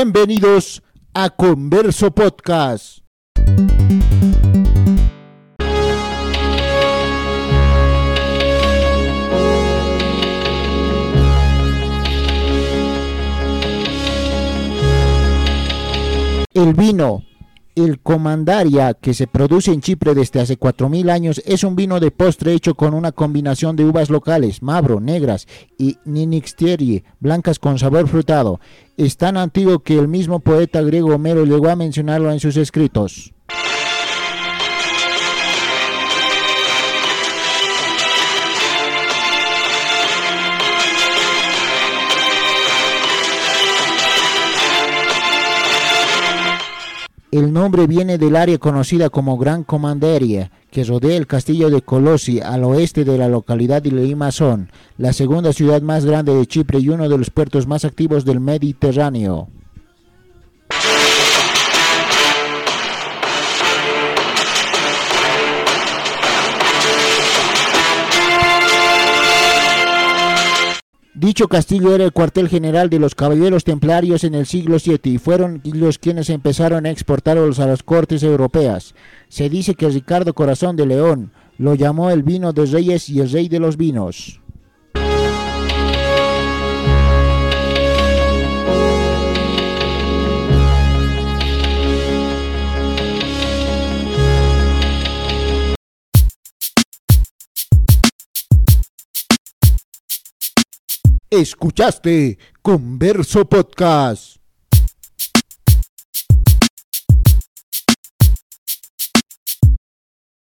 Bienvenidos a Converso Podcast. El vino, el Comandaria, que se produce en Chipre desde hace 4.000 años, es un vino de postre hecho con una combinación de uvas locales, Mabro, negras, y Ninixtieri, blancas con sabor frutado. Es tan antiguo que el mismo poeta griego Homero llegó a mencionarlo en sus escritos. El nombre viene del área conocida como Gran Comanderia, que rodea el castillo de Colosi al oeste de la localidad de Limassol, la segunda ciudad más grande de Chipre y uno de los puertos más activos del Mediterráneo. Dicho castillo era el cuartel general de los caballeros templarios en el siglo VII y fueron los quienes empezaron a exportarlos a las cortes europeas. Se dice que Ricardo Corazón de León lo llamó el vino de reyes y el rey de los vinos. Escuchaste Converso Podcast.